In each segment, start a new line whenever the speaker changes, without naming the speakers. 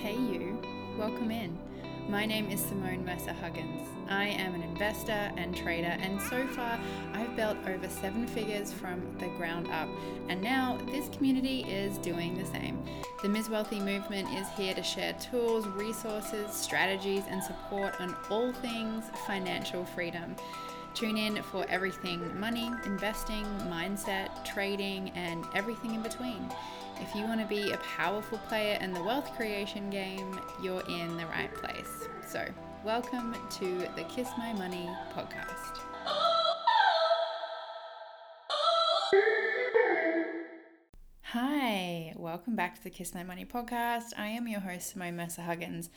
Hey, you. Welcome in. My name is Simone Mercer Huggins. I am an investor and trader, and so far I've built over seven figures from the ground up. And now this community is doing the same. The Ms. Wealthy movement is here to share tools, resources, strategies, and support on all things financial freedom. Tune in for everything money, investing, mindset, trading, and everything in between. If you want to be a powerful player in the wealth creation game, you're in the right place. So, welcome to the Kiss My Money podcast. Hi, welcome back to the Kiss My Money podcast. I am your host, Simone Mercer Huggins.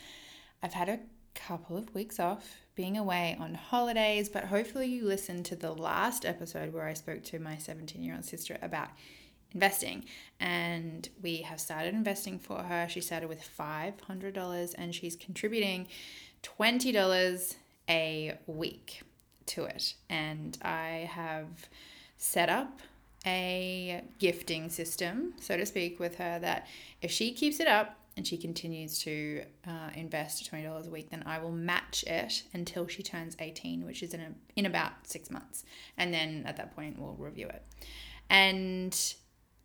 I've had a couple of weeks off being away on holidays, but hopefully you listened to the last episode where I spoke to my 17 year old sister about investing. And we have started investing for her. She started with $500 and she's contributing $20 a week to it. And I have set up a gifting system, so to speak, with her that if she keeps it up and she continues to uh, invest $20 a week, then I will match it until she turns 18, which is in, a, in about six months. And then at that point, we'll review it. And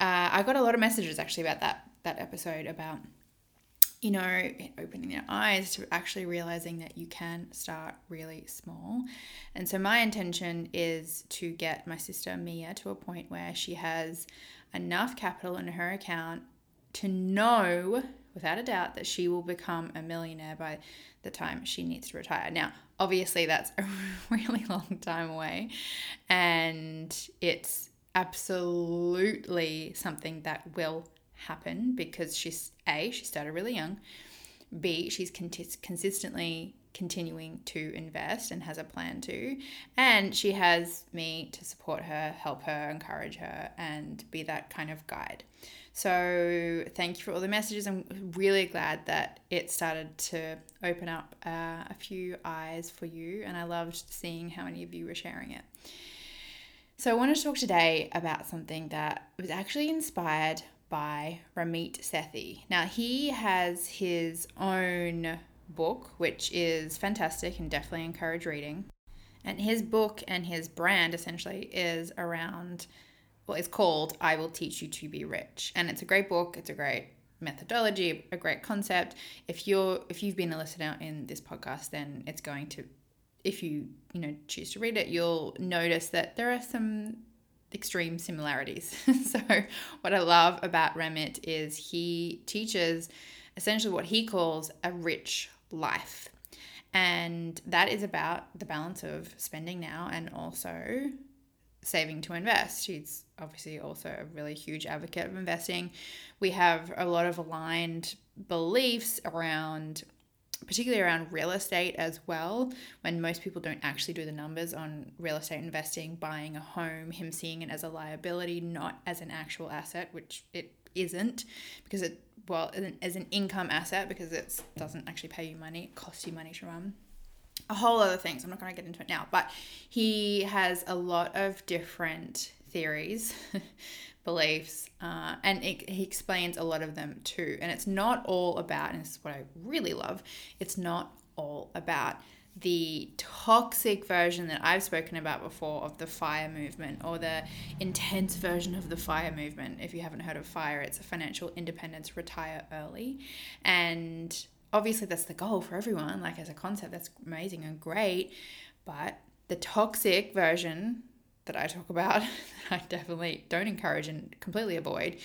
uh, I got a lot of messages actually about that that episode about you know opening their eyes to actually realizing that you can start really small. And so my intention is to get my sister Mia to a point where she has enough capital in her account to know without a doubt that she will become a millionaire by the time she needs to retire. Now, obviously that's a really long time away and it's absolutely something that will happen because she's a she started really young. B she's con- consistently continuing to invest and has a plan to. And she has me to support her help her encourage her and be that kind of guide. So thank you for all the messages. I'm really glad that it started to open up uh, a few eyes for you and i loved seeing how many of you were sharing it so, I want to talk today about something that was actually inspired by Ramit Sethi. Now, he has his own book, which is fantastic and definitely encourage reading. And his book and his brand essentially is around, well, it's called I Will Teach You to Be Rich. And it's a great book, it's a great methodology, a great concept. If you're if you've been a listener in this podcast, then it's going to if you you know choose to read it, you'll notice that there are some extreme similarities. so what I love about Ramit is he teaches essentially what he calls a rich life. And that is about the balance of spending now and also saving to invest. He's obviously also a really huge advocate of investing. We have a lot of aligned beliefs around particularly around real estate as well, when most people don't actually do the numbers on real estate investing, buying a home, him seeing it as a liability, not as an actual asset, which it isn't, because it, well, as an income asset, because it doesn't actually pay you money, it costs you money to run. A whole other things. I'm not going to get into it now, but he has a lot of different theories beliefs, uh, and it, he explains a lot of them too. And it's not all about, and this is what I really love, it's not all about the toxic version that I've spoken about before of the FIRE movement or the intense version of the FIRE movement. If you haven't heard of FIRE, it's a financial independence, retire early. And obviously, that's the goal for everyone. Like, as a concept, that's amazing and great. But the toxic version that I talk about, that I definitely don't encourage and completely avoid,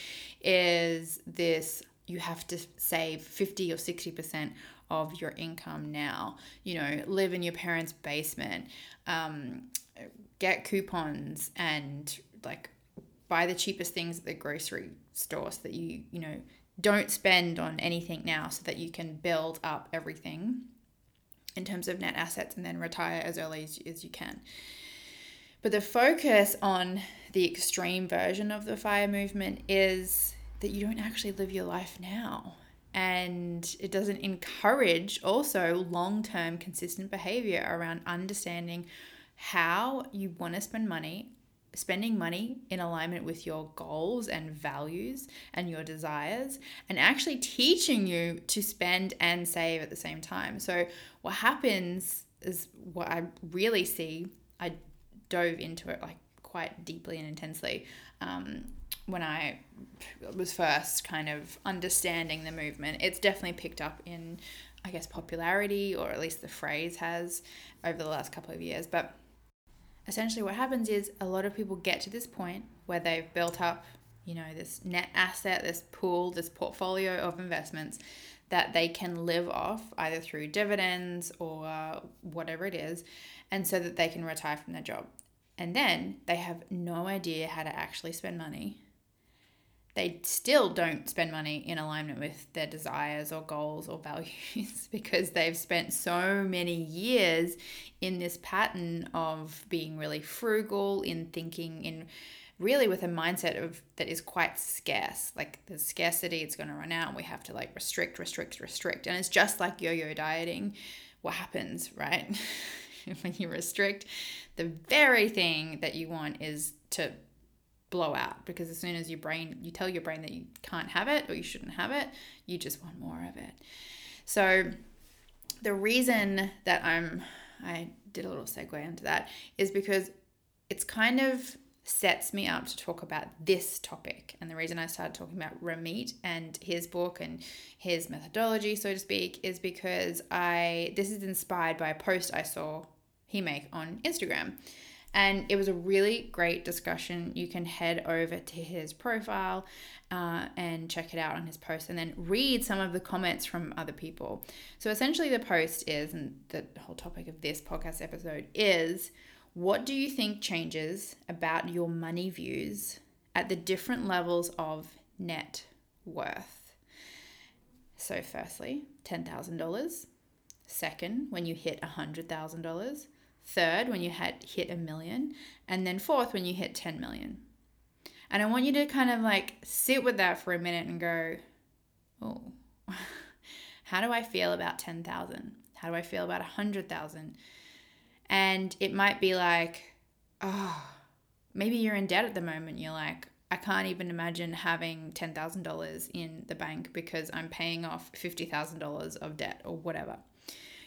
is this you have to save 50 or 60% of your income now. You know, live in your parents' basement, um, get coupons, and like buy the cheapest things at the grocery store so that you, you know, don't spend on anything now so that you can build up everything in terms of net assets and then retire as early as, as you can. But the focus on the extreme version of the fire movement is that you don't actually live your life now. And it doesn't encourage also long term consistent behavior around understanding how you want to spend money spending money in alignment with your goals and values and your desires, and actually teaching you to spend and save at the same time. So, what happens is what I really see, I dove into it like quite deeply and intensely um, when I was first kind of understanding the movement. It's definitely picked up in, I guess, popularity, or at least the phrase has over the last couple of years. But essentially what happens is a lot of people get to this point where they've built up you know this net asset this pool this portfolio of investments that they can live off either through dividends or whatever it is and so that they can retire from their job and then they have no idea how to actually spend money they still don't spend money in alignment with their desires or goals or values because they've spent so many years in this pattern of being really frugal, in thinking in really with a mindset of that is quite scarce. Like there's scarcity, it's going to run out, and we have to like restrict, restrict, restrict. And it's just like yo-yo dieting. What happens, right? when you restrict, the very thing that you want is to blow out. Because as soon as your brain you tell your brain that you can't have it or you shouldn't have it you just want more of it. So the reason that i'm i did a little segue into that is because it's kind of sets me up to talk about this topic and the reason i started talking about ramit and his book and his methodology so to speak is because i this is inspired by a post i saw he make on instagram and it was a really great discussion. You can head over to his profile uh, and check it out on his post and then read some of the comments from other people. So essentially, the post is, and the whole topic of this podcast episode is what do you think changes about your money views at the different levels of net worth? So, firstly, $10,000. Second, when you hit $100,000 third when you hit a million, and then fourth when you hit 10 million. And I want you to kind of like sit with that for a minute and go, oh, how do I feel about 10,000? How do I feel about 100,000? And it might be like, oh, maybe you're in debt at the moment. You're like, I can't even imagine having $10,000 in the bank because I'm paying off $50,000 of debt or whatever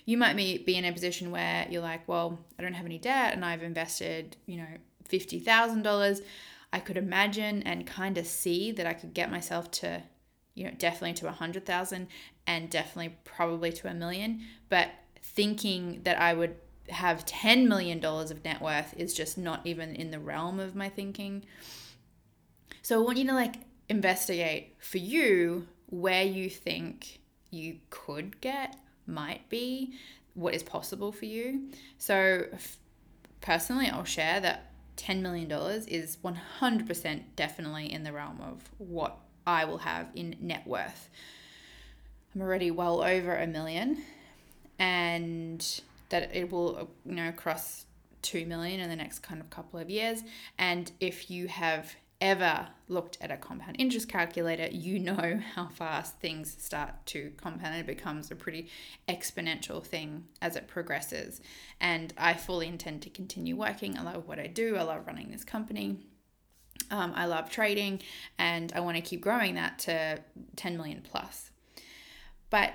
you might be, in a position where you're like, well, I don't have any debt and I've invested, you know, $50,000. I could imagine and kind of see that I could get myself to, you know, definitely to a 100,000 and definitely probably to a million. But thinking that I would have $10 million of net worth is just not even in the realm of my thinking. So I want you to like investigate for you where you think you could get might be, what is possible for you. So, personally, I'll share that $10 million is 100% definitely in the realm of what I will have in net worth. I'm already well over a million, and that it will, you know, cross 2 million in the next kind of couple of years. And if you have ever looked at a compound interest calculator, you know how fast things start to compound. It becomes a pretty exponential thing as it progresses. And I fully intend to continue working. I love what I do, I love running this company. Um, I love trading and I want to keep growing that to 10 million plus. But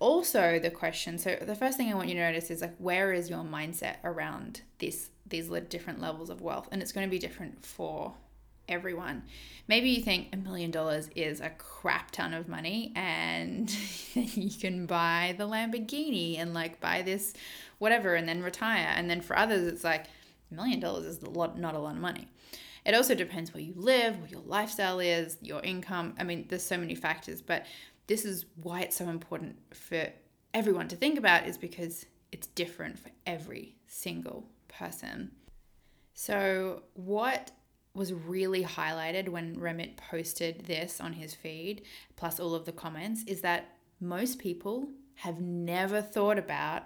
also the question so the first thing i want you to notice is like where is your mindset around this these different levels of wealth and it's going to be different for everyone. Maybe you think a million dollars is a crap ton of money and you can buy the Lamborghini and like buy this whatever and then retire. And then for others, it's like a million dollars is a lot, not a lot of money. It also depends where you live, what your lifestyle is, your income. I mean, there's so many factors, but this is why it's so important for everyone to think about is because it's different for every single person. So, what was really highlighted when Ramit posted this on his feed, plus all of the comments, is that most people have never thought about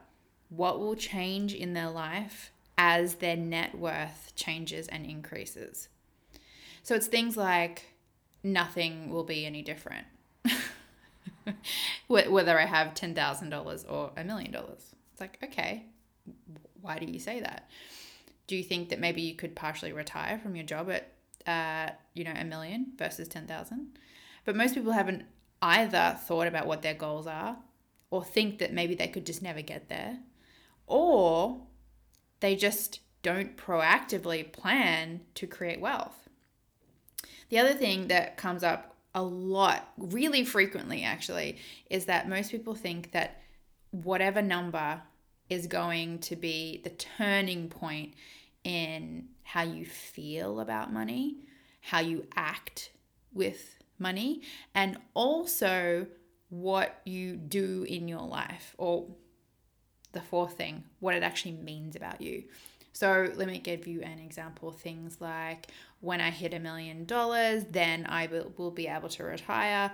what will change in their life as their net worth changes and increases. So it's things like nothing will be any different, whether I have $10,000 or a million dollars. It's like, okay, why do you say that? Do you think that maybe you could partially retire from your job at, uh, you know, a million versus 10,000? But most people haven't either thought about what their goals are or think that maybe they could just never get there or they just don't proactively plan to create wealth. The other thing that comes up a lot, really frequently actually, is that most people think that whatever number is going to be the turning point in how you feel about money, how you act with money, and also what you do in your life, or the fourth thing, what it actually means about you. So let me give you an example. Things like when I hit a million dollars, then I will, be able to retire.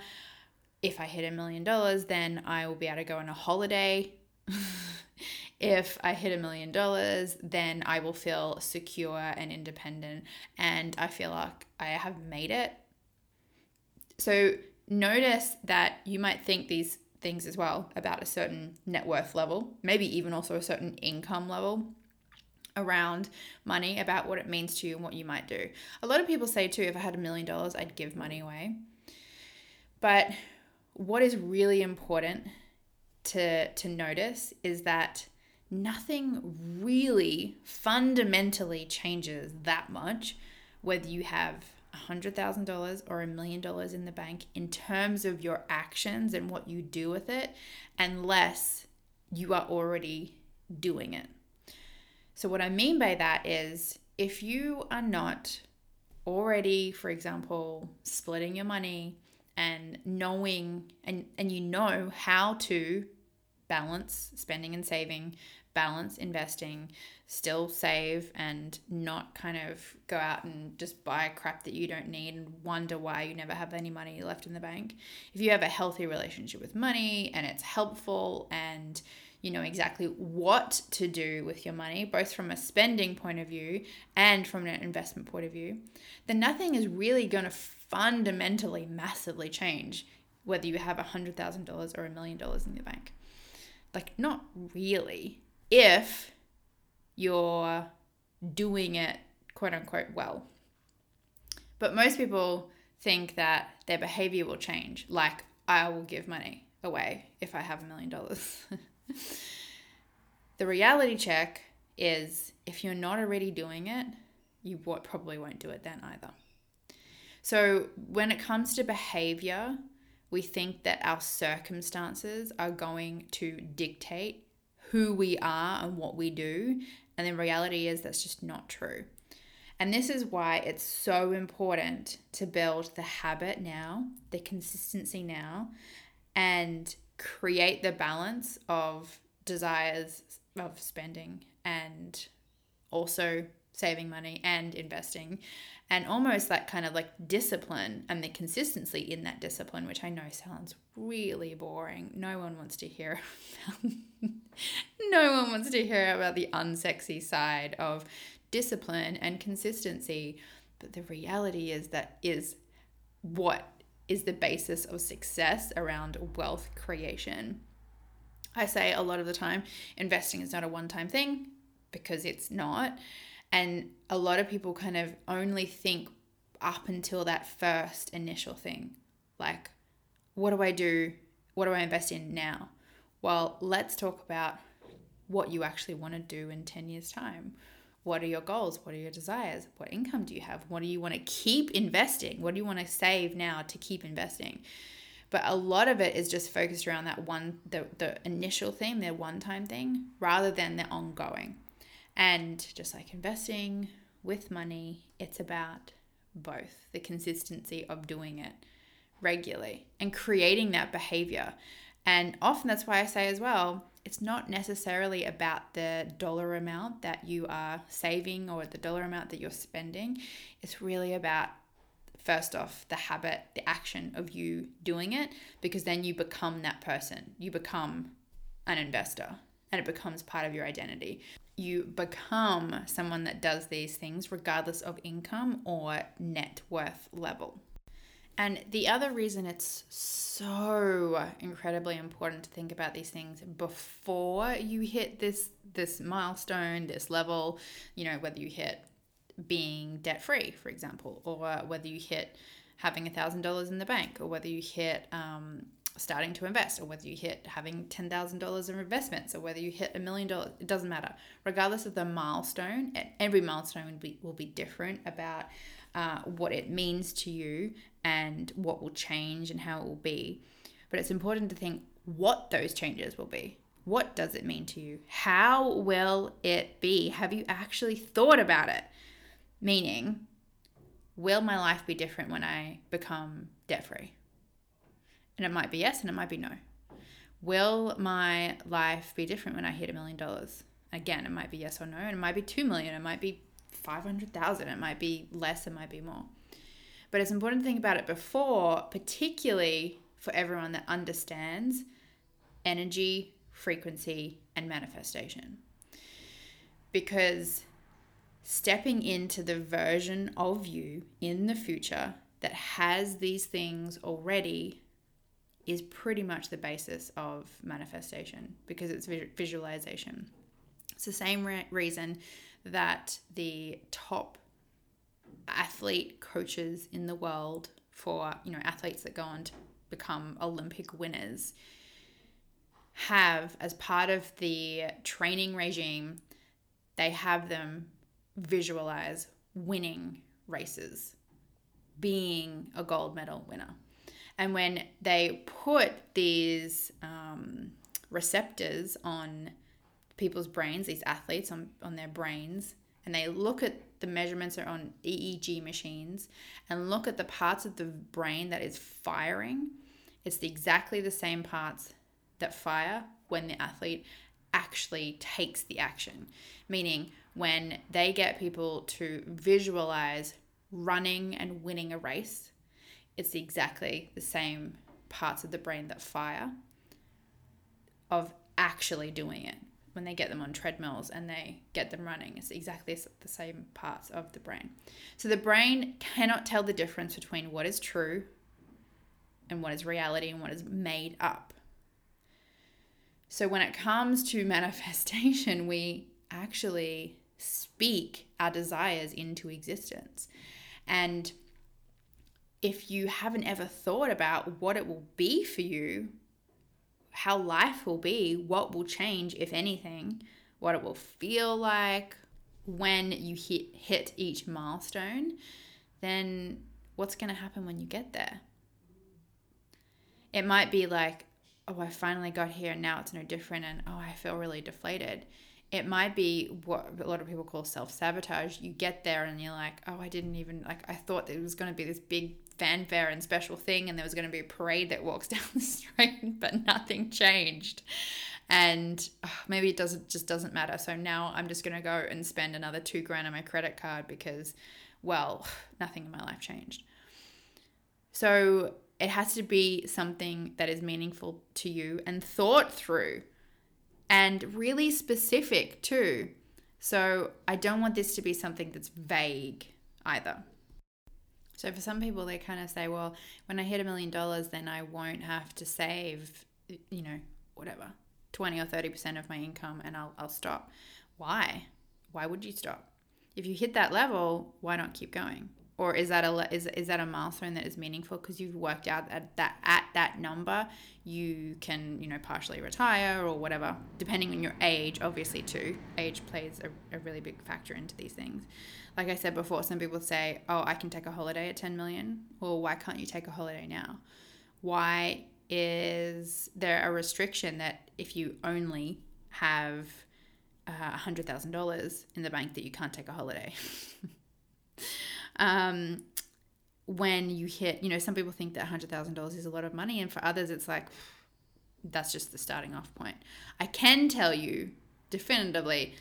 If I hit a million dollars, then I will be able to go on a holiday. if I hit a million dollars, then I will feel secure and independent and I feel like I have made it. So notice that you might think these things as well about a certain net worth level, maybe even also a certain income level around money, about what it means to you and what you might do. A lot of people say too, if I had a million dollars, I'd give money away. But what is really important to to notice is that nothing really fundamentally changes that much whether you have $100,000 or a million dollars in the bank in terms of your actions and what you do with it, unless you are already doing it. So, what I mean by that is if you are not already, for example, splitting your money and knowing and, and you know how to balance spending and saving, balance investing, still save and not kind of go out and just buy crap that you don't need and wonder why you never have any money left in the bank. If you have a healthy relationship with money and it's helpful and you know exactly what to do with your money, both from a spending point of view and from an investment point of view, then nothing is really going to fundamentally, massively change whether you have $100,000 or a million dollars in the bank. Like, not really. If you're doing it quote unquote well. But most people think that their behavior will change, like I will give money away if I have a million dollars. The reality check is if you're not already doing it, you probably won't do it then either. So when it comes to behavior, we think that our circumstances are going to dictate who we are and what we do and the reality is that's just not true. And this is why it's so important to build the habit now, the consistency now, and create the balance of desires of spending and also saving money and investing and almost that kind of like discipline and the consistency in that discipline which i know sounds really boring. No one wants to hear no one wants to hear about the unsexy side of discipline and consistency. But the reality is that is what is the basis of success around wealth creation I say a lot of the time, investing is not a one time thing because it's not. And a lot of people kind of only think up until that first initial thing like, what do I do? What do I invest in now? Well, let's talk about what you actually want to do in 10 years' time. What are your goals? What are your desires? What income do you have? What do you want to keep investing? What do you want to save now to keep investing? But a lot of it is just focused around that one, the, the initial thing, their one time thing, rather than the ongoing. And just like investing with money, it's about both the consistency of doing it regularly and creating that behavior. And often that's why I say as well, it's not necessarily about the dollar amount that you are saving or the dollar amount that you're spending. It's really about first off the habit, the action of you doing it, because then you become that person. You become an investor and it becomes part of your identity. You become someone that does these things regardless of income or net worth level. And the other reason it's so incredibly important to think about these things before you hit this this milestone, this level, you know, whether you hit being debt free, for example, or whether you hit having a thousand dollars in the bank, or whether you hit um, starting to invest, or whether you hit having ten thousand dollars in investments, or whether you hit a million dollars. It doesn't matter. Regardless of the milestone, every milestone will be will be different about uh, what it means to you and what will change and how it will be. But it's important to think what those changes will be. What does it mean to you? How will it be? Have you actually thought about it? Meaning, will my life be different when I become debt free? And it might be yes and it might be no. Will my life be different when I hit a million dollars? Again, it might be yes or no, and it might be two million, it might be 500,000. It might be less, it might be more. But it's important to think about it before, particularly for everyone that understands energy, frequency, and manifestation. Because stepping into the version of you in the future that has these things already is pretty much the basis of manifestation because it's visualization. It's the same re- reason that the top athlete coaches in the world for you know athletes that go on to become Olympic winners have as part of the training regime they have them visualize winning races being a gold medal winner. And when they put these um, receptors on people's brains, these athletes on, on their brains, and they look at the measurements are on EEG machines and look at the parts of the brain that is firing, it's the, exactly the same parts that fire when the athlete actually takes the action. Meaning, when they get people to visualize running and winning a race, it's exactly the same parts of the brain that fire of actually doing it when they get them on treadmills and they get them running. It's exactly the same parts of the brain. So the brain cannot tell the difference between what is true and what is reality and what is made up. So when it comes to manifestation, we actually speak our desires into existence. And if you haven't ever thought about what it will be for you how life will be, what will change, if anything, what it will feel like when you hit, hit each milestone, then what's going to happen when you get there? It might be like, oh, I finally got here and now it's no different, and oh, I feel really deflated. It might be what a lot of people call self sabotage. You get there and you're like, oh, I didn't even, like, I thought it was going to be this big fanfare and special thing and there was going to be a parade that walks down the street but nothing changed. And oh, maybe it doesn't just doesn't matter. So now i'm just going to go and spend another two grand on my credit card because well nothing in my life changed. So it has to be something that is meaningful to you and thought through and really specific too. So i don't want this to be something that's vague either so for some people, they kind of say, well, when I hit a million dollars, then I won't have to save, you know, whatever, 20 or 30% of my income and I'll, I'll stop. Why? Why would you stop? If you hit that level, why not keep going? Or is that a is, is that a milestone that is meaningful because you've worked out that, that at that number you can you know partially retire or whatever depending on your age obviously too age plays a, a really big factor into these things like I said before, some people say, oh, I can take a holiday at 10 million. Well, why can't you take a holiday now? Why is there a restriction that if you only have uh, $100,000 in the bank that you can't take a holiday? um, when you hit, you know, some people think that $100,000 is a lot of money, and for others, it's like, that's just the starting off point. I can tell you definitively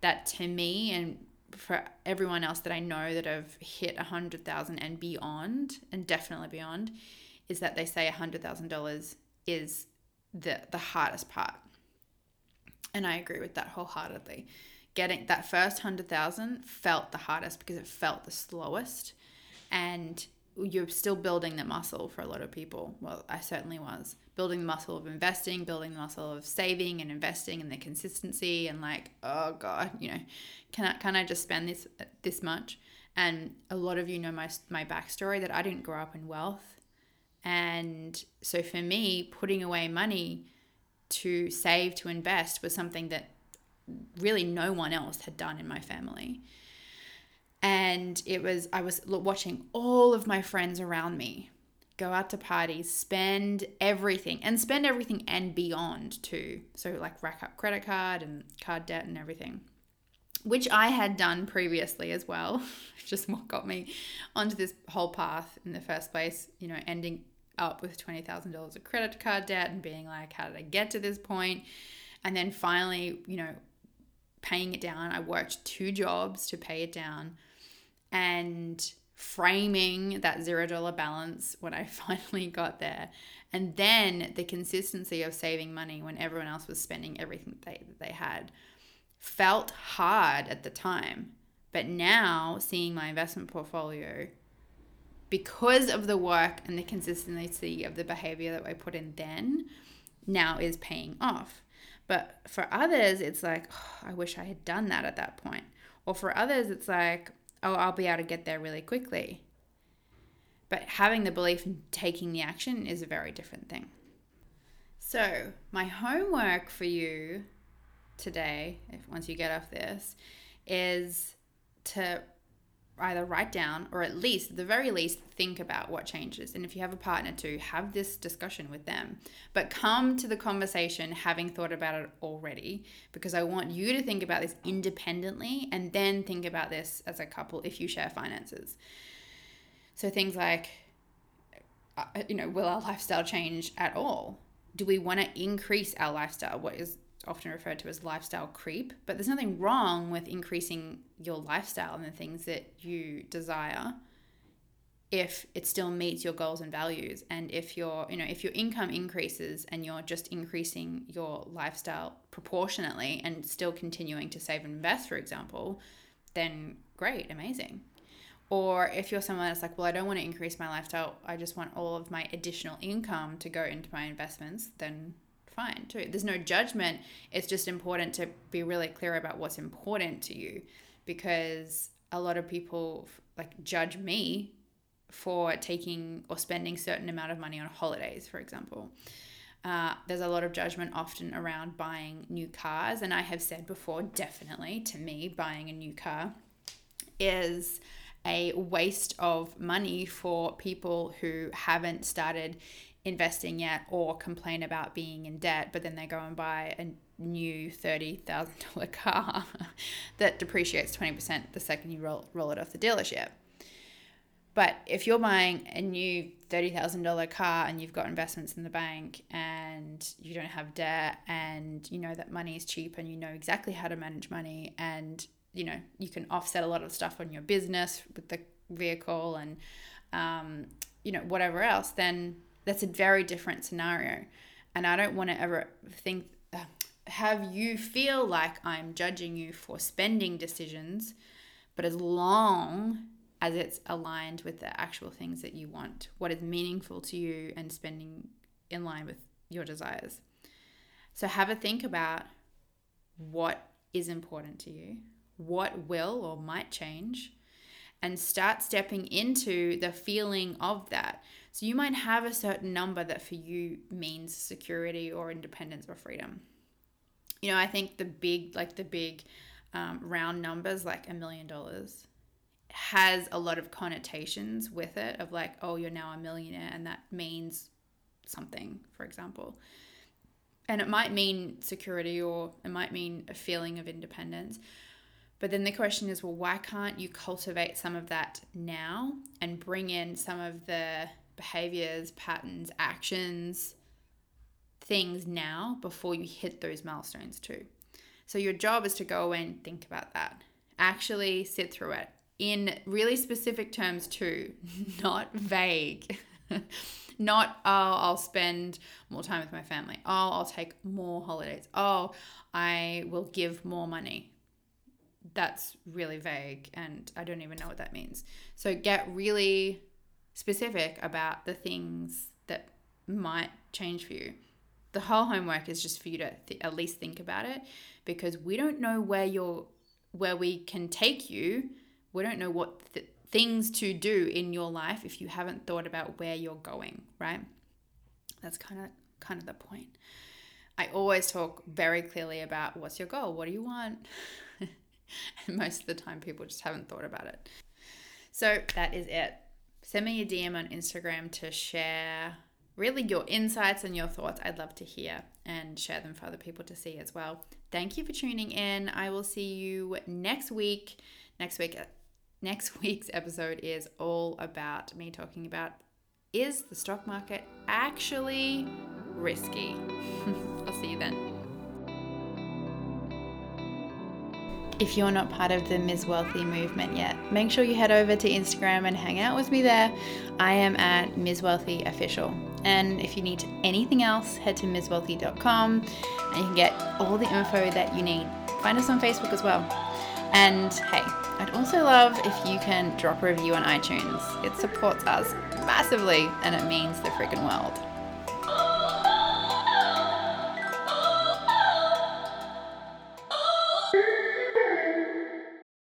that to me and for everyone else that I know that have hit a hundred thousand and beyond, and definitely beyond, is that they say a hundred thousand dollars is the the hardest part. And I agree with that wholeheartedly. Getting that first hundred thousand felt the hardest because it felt the slowest. And you're still building the muscle for a lot of people. Well, I certainly was building the muscle of investing, building the muscle of saving and investing, and the consistency. And like, oh god, you know, can I can I just spend this this much? And a lot of you know my my backstory that I didn't grow up in wealth, and so for me, putting away money to save to invest was something that really no one else had done in my family. And it was i was watching all of my friends around me go out to parties spend everything and spend everything and beyond too. So like rack up credit card and card debt and everything which i had done previously as well. Just what got me onto this whole path in the first place you know ending up with $20000 of credit card debt and being like how did i get to this point? and then finally you know paying it down i worked two jobs to pay it down and framing that zero dollar balance when I finally got there. And then the consistency of saving money when everyone else was spending everything they, that they had felt hard at the time. But now, seeing my investment portfolio, because of the work and the consistency of the behavior that I put in then, now is paying off. But for others, it's like, oh, I wish I had done that at that point. Or for others, it's like, oh, I'll be able to get there really quickly. But having the belief and taking the action is a very different thing. So, my homework for you today, if once you get off this, is to either write down or at least, at the very least, think about what changes. And if you have a partner to have this discussion with them, but come to the conversation having thought about it already, because I want you to think about this independently and then think about this as a couple if you share finances. So things like, uh, you know, will our lifestyle change at all? Do we want to increase our lifestyle? What is often referred to as lifestyle creep, but there's nothing wrong with increasing your lifestyle and the things that you desire if it still meets your goals and values. And if your you know if your income increases and you're just increasing your lifestyle proportionately and still continuing to save and invest for example then great amazing. Or if you're someone that's like well i don't want to increase my lifestyle i just want all of my additional income to go into my investments then fine too. There's no judgment. It's just important to be really clear about what's important to you because a lot of people like judge me for taking or spending certain amount of money on holidays, for example. Uh, there's a lot of judgment often around buying new cars, and I have said before, definitely to me, buying a new car is a waste of money for people who haven't started investing yet or complain about being in debt, but then they go and buy a new $30,000 car that depreciates 20% the second you roll, roll it off the dealership. But if you're buying a new $30,000 car and you've got investments in the bank and you don't have debt and you know that money is cheap and you know exactly how to manage money and you know you can offset a lot of stuff on your business with the vehicle and um, you know whatever else, then that's a very different scenario. And I don't want to ever think, uh, have you feel like I'm judging you for spending decisions, but as long as it's aligned with the actual things that you want, what is meaningful to you, and spending in line with your desires. So have a think about what is important to you, what will or might change, and start stepping into the feeling of that. So you might have a certain number that for you means security or independence or freedom. You know, I think the big, like the big um, round numbers, like a million dollars, has a lot of connotations with it of like, oh, you're now a millionaire, and that means something, for example. And it might mean security or it might mean a feeling of independence. But then the question is, well, why can't you cultivate some of that now and bring in some of the behaviors, patterns, actions, things now before you hit those milestones too. So your job is to go and think about that. Actually sit through it in really specific terms too, not vague. not oh I'll spend more time with my family. Oh, I'll take more holidays. Oh, I will give more money. That's really vague and I don't even know what that means. So get really specific about the things that might change for you. The whole homework is just for you to th- at least think about it because we don't know where you're where we can take you. We don't know what th- things to do in your life if you haven't thought about where you're going, right? That's kind of kind of the point. I always talk very clearly about what's your goal? What do you want? and most of the time people just haven't thought about it. So that is it. Send me a DM on Instagram to share really your insights and your thoughts. I'd love to hear and share them for other people to see as well. Thank you for tuning in. I will see you next week. Next week next week's episode is all about me talking about is the stock market actually risky? I'll see you then. If you're not part of the Ms. Wealthy movement yet, make sure you head over to Instagram and hang out with me there. I am at Ms. Wealthy Official. And if you need anything else, head to MsWealthy.com and you can get all the info that you need. Find us on Facebook as well. And hey, I'd also love if you can drop a review on iTunes. It supports us massively and it means the freaking world.